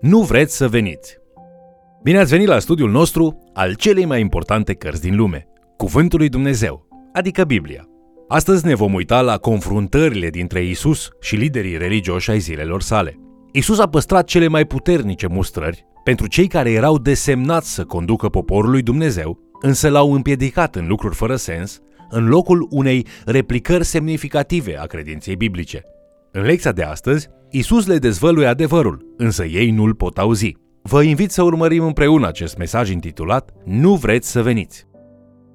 Nu vreți să veniți! Bine ați venit la studiul nostru al celei mai importante cărți din lume, Cuvântul lui Dumnezeu, adică Biblia. Astăzi ne vom uita la confruntările dintre Isus și liderii religioși ai zilelor sale. Isus a păstrat cele mai puternice mustrări pentru cei care erau desemnați să conducă poporul lui Dumnezeu, însă l-au împiedicat în lucruri fără sens, în locul unei replicări semnificative a credinței biblice. În lecția de astăzi, Isus le dezvăluie adevărul, însă ei nu-l pot auzi. Vă invit să urmărim împreună acest mesaj intitulat Nu vreți să veniți.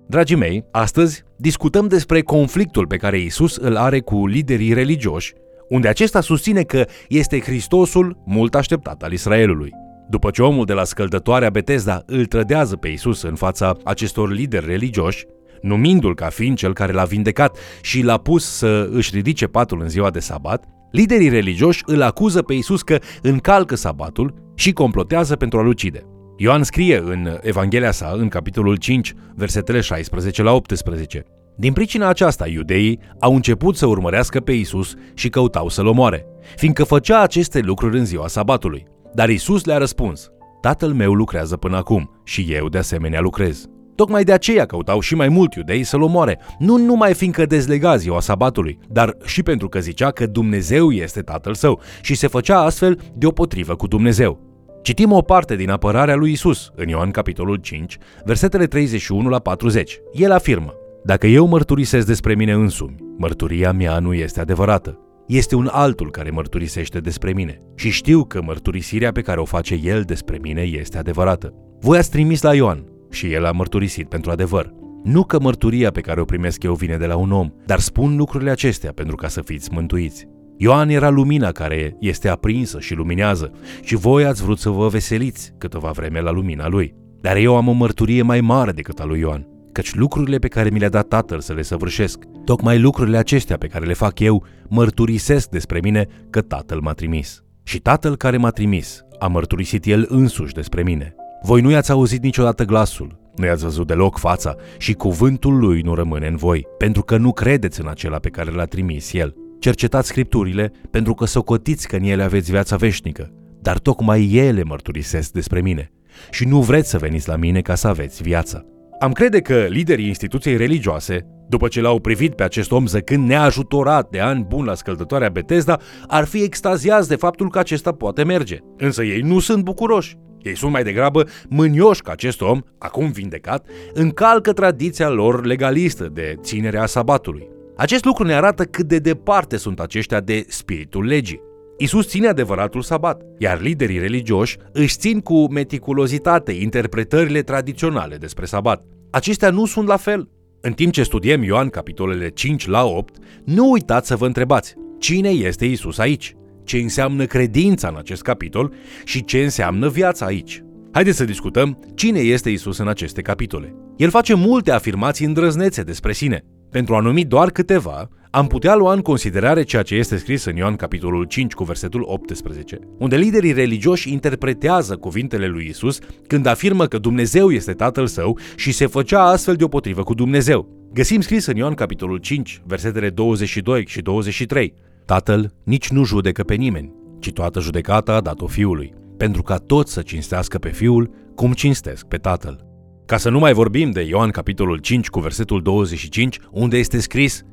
Dragii mei, astăzi discutăm despre conflictul pe care Isus îl are cu liderii religioși, unde acesta susține că este Hristosul mult așteptat al Israelului. După ce omul de la scăldătoarea Betesda îl trădează pe Isus în fața acestor lideri religioși, numindu-l ca fiind cel care l-a vindecat și l-a pus să își ridice patul în ziua de sabat, liderii religioși îl acuză pe Isus că încalcă sabatul și complotează pentru a-l ucide. Ioan scrie în Evanghelia sa, în capitolul 5, versetele 16 la 18. Din pricina aceasta, iudeii au început să urmărească pe Isus și căutau să-l omoare, fiindcă făcea aceste lucruri în ziua sabatului. Dar Isus le-a răspuns, Tatăl meu lucrează până acum și eu de asemenea lucrez. Tocmai de aceea căutau și mai mult iudei să-l omoare, nu numai fiindcă dezlega ziua sabatului, dar și pentru că zicea că Dumnezeu este tatăl său și se făcea astfel deopotrivă cu Dumnezeu. Citim o parte din apărarea lui Isus în Ioan capitolul 5, versetele 31 la 40. El afirmă, Dacă eu mărturisesc despre mine însumi, mărturia mea nu este adevărată. Este un altul care mărturisește despre mine și știu că mărturisirea pe care o face el despre mine este adevărată. Voi ați trimis la Ioan, și el a mărturisit pentru adevăr. Nu că mărturia pe care o primesc eu vine de la un om, dar spun lucrurile acestea pentru ca să fiți mântuiți. Ioan era lumina care este aprinsă și luminează și voi ați vrut să vă veseliți câteva vreme la lumina lui. Dar eu am o mărturie mai mare decât a lui Ioan, căci lucrurile pe care mi le-a dat Tatăl să le săvârșesc, tocmai lucrurile acestea pe care le fac eu, mărturisesc despre mine că Tatăl m-a trimis. Și Tatăl care m-a trimis a mărturisit el însuși despre mine. Voi nu i-ați auzit niciodată glasul, nu i-ați văzut deloc fața și cuvântul lui nu rămâne în voi, pentru că nu credeți în acela pe care l-a trimis el. Cercetați scripturile, pentru că socotiți că în ele aveți viața veșnică, dar tocmai ele mărturisesc despre mine. Și nu vreți să veniți la mine ca să aveți viața. Am crede că liderii instituției religioase, după ce l-au privit pe acest om zăcând neajutorat de ani bun la scăldătoarea Betesda, ar fi extaziați de faptul că acesta poate merge. Însă ei nu sunt bucuroși. Ei sunt mai degrabă mânioși că acest om, acum vindecat, încalcă tradiția lor legalistă de ținerea sabatului. Acest lucru ne arată cât de departe sunt aceștia de spiritul legii. Isus ține adevăratul sabat, iar liderii religioși își țin cu meticulozitate interpretările tradiționale despre sabat. Acestea nu sunt la fel. În timp ce studiem Ioan capitolele 5 la 8, nu uitați să vă întrebați, cine este Isus aici? ce înseamnă credința în acest capitol și ce înseamnă viața aici. Haideți să discutăm cine este Isus în aceste capitole. El face multe afirmații îndrăznețe despre sine. Pentru a numi doar câteva, am putea lua în considerare ceea ce este scris în Ioan capitolul 5 cu versetul 18, unde liderii religioși interpretează cuvintele lui Isus când afirmă că Dumnezeu este Tatăl său și se făcea astfel deopotrivă cu Dumnezeu. Găsim scris în Ioan capitolul 5, versetele 22 și 23. Tatăl nici nu judecă pe nimeni, ci toată judecata a dat-o fiului, pentru ca toți să cinstească pe fiul cum cinstesc pe tatăl. Ca să nu mai vorbim de Ioan capitolul 5 cu versetul 25, unde este scris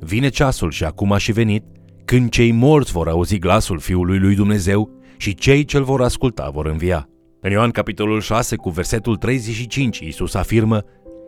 Vine ceasul și acum a și venit, când cei morți vor auzi glasul Fiului lui Dumnezeu și cei ce-l vor asculta vor învia. În Ioan capitolul 6 cu versetul 35, Iisus afirmă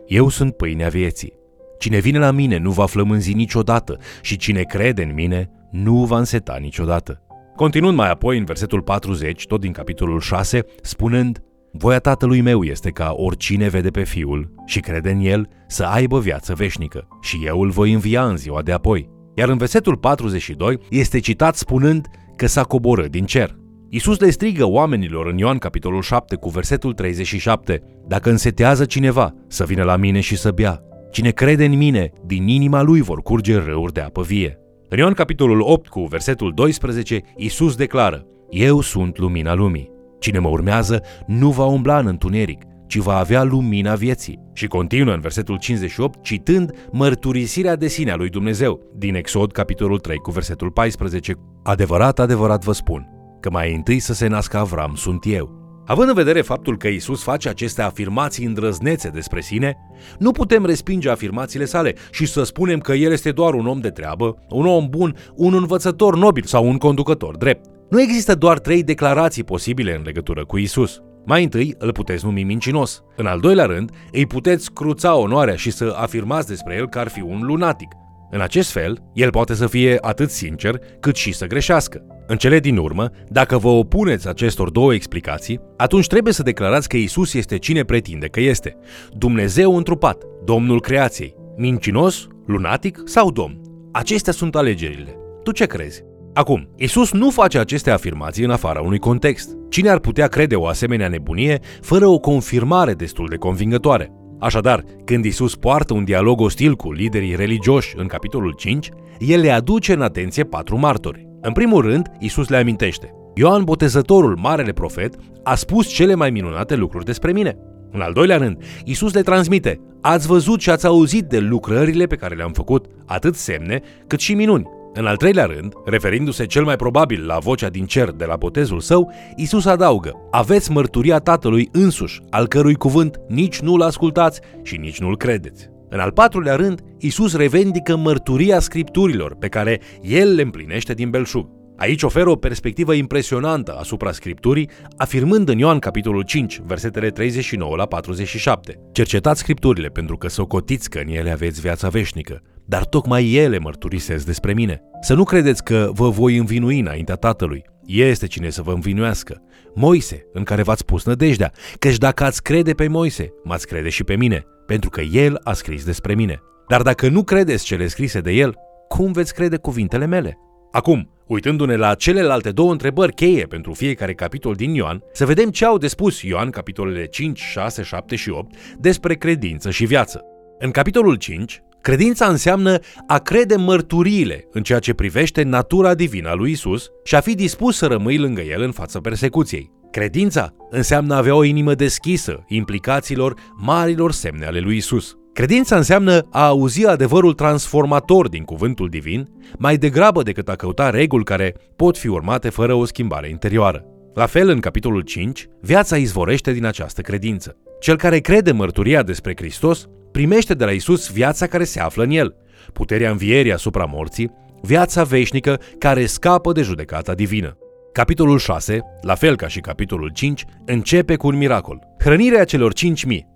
Eu sunt pâinea vieții. Cine vine la mine nu va flămânzi niciodată și cine crede în mine nu va înseta niciodată. Continuând mai apoi în versetul 40, tot din capitolul 6, spunând Voia tatălui meu este ca oricine vede pe fiul și crede în el să aibă viață veșnică și eu îl voi învia în ziua de apoi. Iar în versetul 42 este citat spunând că s-a coborât din cer. Iisus le strigă oamenilor în Ioan capitolul 7 cu versetul 37 Dacă însetează cineva, să vină la mine și să bea. Cine crede în mine, din inima lui vor curge râuri de apă vie. În Ioan capitolul 8 cu versetul 12, Iisus declară Eu sunt lumina lumii. Cine mă urmează nu va umbla în întuneric, ci va avea lumina vieții. Și continuă în versetul 58 citând mărturisirea de sine a lui Dumnezeu din Exod capitolul 3 cu versetul 14. Adevărat, adevărat vă spun, că mai întâi să se nască Avram sunt eu. Având în vedere faptul că Isus face aceste afirmații îndrăznețe despre sine, nu putem respinge afirmațiile sale și să spunem că el este doar un om de treabă, un om bun, un învățător nobil sau un conducător drept. Nu există doar trei declarații posibile în legătură cu Isus. Mai întâi, îl puteți numi mincinos. În al doilea rând, îi puteți cruța onoarea și să afirmați despre el că ar fi un lunatic. În acest fel, el poate să fie atât sincer, cât și să greșească. În cele din urmă, dacă vă opuneți acestor două explicații, atunci trebuie să declarați că Isus este cine pretinde că este. Dumnezeu întrupat, Domnul creației, mincinos, lunatic sau domn. Acestea sunt alegerile. Tu ce crezi? Acum, Isus nu face aceste afirmații în afara unui context. Cine ar putea crede o asemenea nebunie fără o confirmare destul de convingătoare? Așadar, când Isus poartă un dialog ostil cu liderii religioși în capitolul 5, el le aduce în atenție patru martori. În primul rând, Isus le amintește. Ioan Botezătorul, marele profet, a spus cele mai minunate lucruri despre mine. În al doilea rând, Isus le transmite, ați văzut și ați auzit de lucrările pe care le-am făcut, atât semne cât și minuni. În al treilea rând, referindu-se cel mai probabil la vocea din cer de la botezul său, Isus adaugă, aveți mărturia Tatălui însuși, al cărui cuvânt nici nu-l ascultați și nici nu-l credeți. În al patrulea rând, Isus revendică mărturia scripturilor pe care el le împlinește din belșug. Aici oferă o perspectivă impresionantă asupra Scripturii, afirmând în Ioan capitolul 5, versetele 39 la 47. Cercetați Scripturile pentru că socotiți că în ele aveți viața veșnică, dar tocmai ele mărturisesc despre mine. Să nu credeți că vă voi învinui înaintea Tatălui. Este cine să vă învinuiască. Moise, în care v-ați pus nădejdea, căci dacă ați crede pe Moise, m-ați crede și pe mine, pentru că el a scris despre mine. Dar dacă nu credeți cele scrise de el, cum veți crede cuvintele mele? Acum, uitându-ne la celelalte două întrebări cheie pentru fiecare capitol din Ioan, să vedem ce au de spus Ioan capitolele 5, 6, 7 și 8 despre credință și viață. În capitolul 5, Credința înseamnă a crede mărturiile în ceea ce privește natura divină a lui Isus și a fi dispus să rămâi lângă el în fața persecuției. Credința înseamnă a avea o inimă deschisă implicațiilor marilor semne ale lui Isus. Credința înseamnă a auzi adevărul transformator din cuvântul divin, mai degrabă decât a căuta reguli care pot fi urmate fără o schimbare interioară. La fel, în capitolul 5, viața izvorește din această credință. Cel care crede mărturia despre Hristos primește de la Isus viața care se află în el, puterea învierii asupra morții, viața veșnică care scapă de judecata divină. Capitolul 6, la fel ca și capitolul 5, începe cu un miracol. Hrănirea celor 5.000,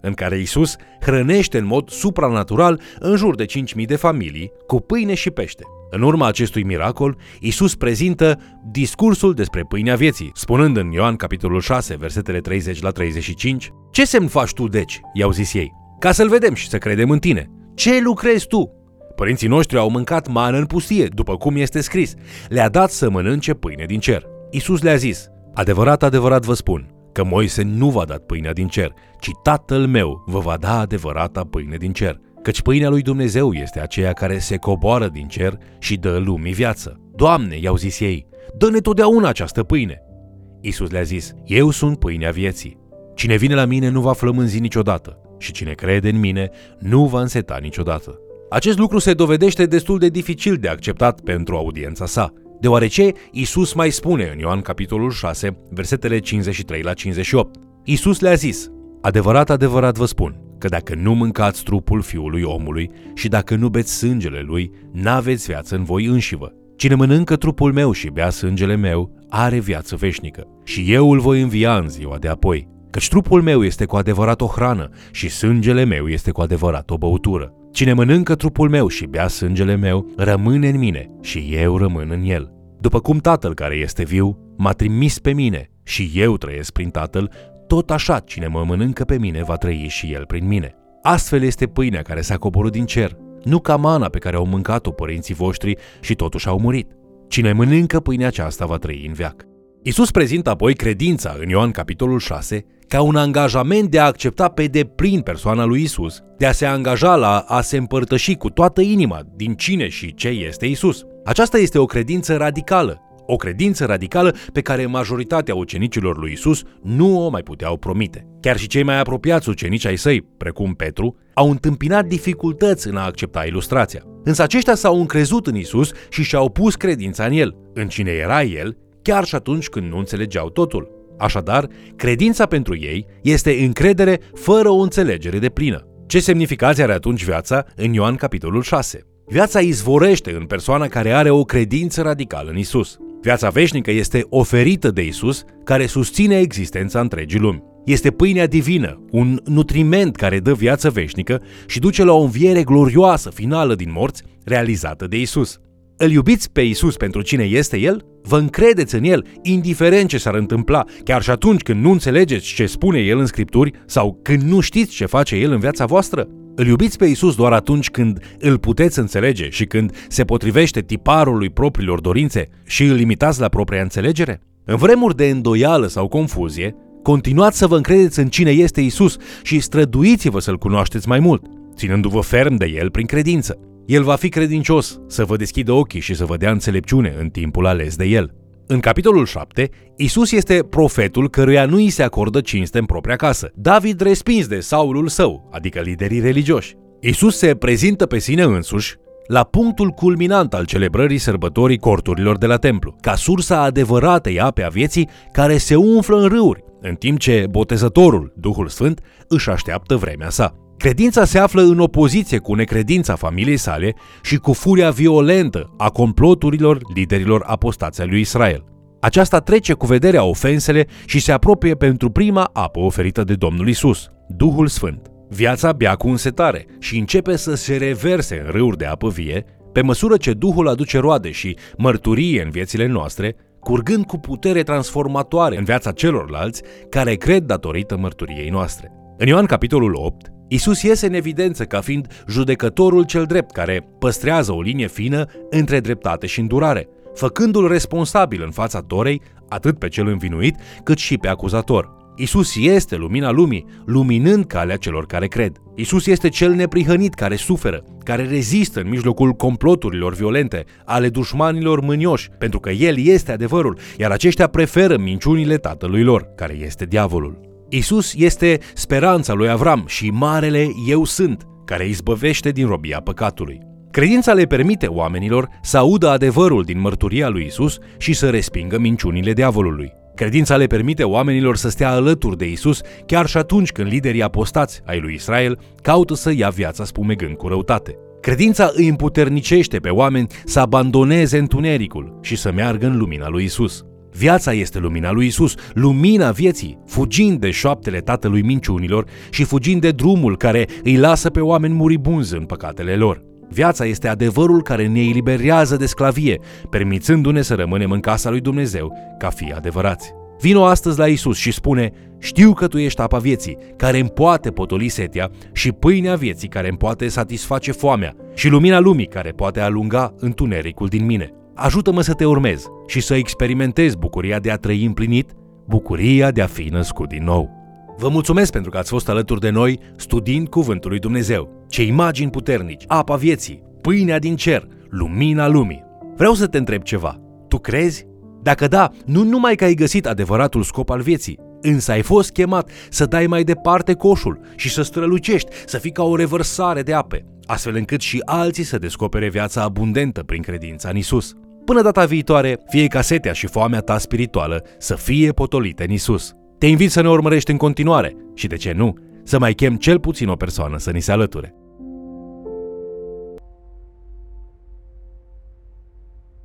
în care Isus hrănește în mod supranatural în jur de 5.000 de familii cu pâine și pește. În urma acestui miracol, Isus prezintă discursul despre pâinea vieții, spunând în Ioan capitolul 6, versetele 30 la 35, Ce semn faci tu deci? i-au zis ei ca să-L vedem și să credem în tine. Ce lucrezi tu? Părinții noștri au mâncat mană în pustie, după cum este scris. Le-a dat să mănânce pâine din cer. Isus le-a zis, adevărat, adevărat vă spun, că Moise nu v-a dat pâinea din cer, ci Tatăl meu vă va da adevărata pâine din cer. Căci pâinea lui Dumnezeu este aceea care se coboară din cer și dă lumii viață. Doamne, i-au zis ei, dă-ne totdeauna această pâine. Isus le-a zis, eu sunt pâinea vieții. Cine vine la mine nu va flămânzi niciodată și cine crede în mine nu va înseta niciodată. Acest lucru se dovedește destul de dificil de acceptat pentru audiența sa, deoarece Isus mai spune în Ioan capitolul 6, versetele 53 la 58. Isus le-a zis, Adevărat, adevărat vă spun, că dacă nu mâncați trupul fiului omului și dacă nu beți sângele lui, n-aveți viață în voi înșivă. Cine mănâncă trupul meu și bea sângele meu, are viață veșnică și eu îl voi învia în ziua de apoi. Căci trupul meu este cu adevărat o hrană și sângele meu este cu adevărat o băutură. Cine mănâncă trupul meu și bea sângele meu, rămâne în mine și eu rămân în el. După cum Tatăl care este viu m-a trimis pe mine și eu trăiesc prin Tatăl, tot așa cine mă mănâncă pe mine va trăi și el prin mine. Astfel este pâinea care s-a coborât din cer, nu ca mana pe care au mâncat-o părinții voștri și totuși au murit. Cine mănâncă pâinea aceasta va trăi în viac. Isus prezintă apoi credința în Ioan capitolul 6 ca un angajament de a accepta pe deplin persoana lui Isus, de a se angaja la a se împărtăși cu toată inima din cine și ce este Isus. Aceasta este o credință radicală, o credință radicală pe care majoritatea ucenicilor lui Isus nu o mai puteau promite. Chiar și cei mai apropiați ucenici ai săi, precum Petru, au întâmpinat dificultăți în a accepta ilustrația. Însă aceștia s-au încrezut în Isus și și-au pus credința în El, în cine era El chiar și atunci când nu înțelegeau totul. Așadar, credința pentru ei este încredere fără o înțelegere de plină. Ce semnificație are atunci viața în Ioan capitolul 6? Viața izvorește în persoana care are o credință radicală în Isus. Viața veșnică este oferită de Isus, care susține existența întregii lumi. Este pâinea divină, un nutriment care dă viață veșnică și duce la o înviere glorioasă finală din morți, realizată de Isus. Îl iubiți pe Isus pentru cine este El? Vă încredeți în El, indiferent ce s-ar întâmpla, chiar și atunci când nu înțelegeți ce spune El în Scripturi sau când nu știți ce face El în viața voastră? Îl iubiți pe Isus doar atunci când îl puteți înțelege și când se potrivește tiparului propriilor dorințe și îl limitați la propria înțelegere? În vremuri de îndoială sau confuzie, continuați să vă încredeți în cine este Isus și străduiți-vă să-L cunoașteți mai mult, ținându-vă ferm de El prin credință. El va fi credincios să vă deschidă ochii și să vă dea înțelepciune în timpul ales de El. În capitolul 7, Isus este profetul căruia nu îi se acordă cinste în propria casă. David respins de Saulul său, adică liderii religioși. Isus se prezintă pe sine însuși la punctul culminant al celebrării sărbătorii corturilor de la templu, ca sursa adevăratei ape a vieții care se umflă în râuri, în timp ce botezătorul, Duhul Sfânt, își așteaptă vremea sa. Credința se află în opoziție cu necredința familiei sale și cu furia violentă a comploturilor liderilor apostați lui Israel. Aceasta trece cu vederea ofensele și se apropie pentru prima apă oferită de Domnul Isus, Duhul Sfânt. Viața bea cu însetare și începe să se reverse în râuri de apă vie, pe măsură ce Duhul aduce roade și mărturie în viețile noastre, curgând cu putere transformatoare în viața celorlalți care cred datorită mărturiei noastre. În Ioan capitolul 8, Isus iese în evidență ca fiind judecătorul cel drept care păstrează o linie fină între dreptate și îndurare, făcându-l responsabil în fața Torei atât pe cel învinuit cât și pe acuzator. Isus este lumina lumii, luminând calea celor care cred. Isus este cel neprihănit care suferă, care rezistă în mijlocul comploturilor violente ale dușmanilor mânioși, pentru că El este adevărul, iar aceștia preferă minciunile tatălui lor, care este diavolul. Isus este speranța lui Avram și marele Eu sunt, care izbăvește din robia păcatului. Credința le permite oamenilor să audă adevărul din mărturia lui Isus și să respingă minciunile diavolului. Credința le permite oamenilor să stea alături de Isus chiar și atunci când liderii apostați ai lui Israel caută să ia viața spumegând cu răutate. Credința îi împuternicește pe oameni să abandoneze întunericul și să meargă în lumina lui Isus. Viața este lumina lui Isus, lumina vieții, fugind de șoaptele tatălui minciunilor și fugind de drumul care îi lasă pe oameni muribunzi în păcatele lor. Viața este adevărul care ne eliberează de sclavie, permițându-ne să rămânem în casa lui Dumnezeu ca fii adevărați. Vino astăzi la Isus și spune, știu că tu ești apa vieții, care îmi poate potoli setea și pâinea vieții care îmi poate satisface foamea și lumina lumii care poate alunga întunericul din mine. Ajută-mă să te urmez și să experimentez bucuria de a trăi împlinit, bucuria de a fi născut din nou. Vă mulțumesc pentru că ați fost alături de noi studiind Cuvântul lui Dumnezeu. Ce imagini puternici, apa vieții, pâinea din cer, lumina lumii. Vreau să te întreb ceva. Tu crezi? Dacă da, nu numai că ai găsit adevăratul scop al vieții, însă ai fost chemat să dai mai departe coșul și să strălucești, să fii ca o revărsare de ape, astfel încât și alții să descopere viața abundentă prin credința în Isus. Până data viitoare, fie ca setea și foamea ta spirituală să fie potolite în Isus. Te invit să ne urmărești în continuare și, de ce nu, să mai chem cel puțin o persoană să ni se alăture.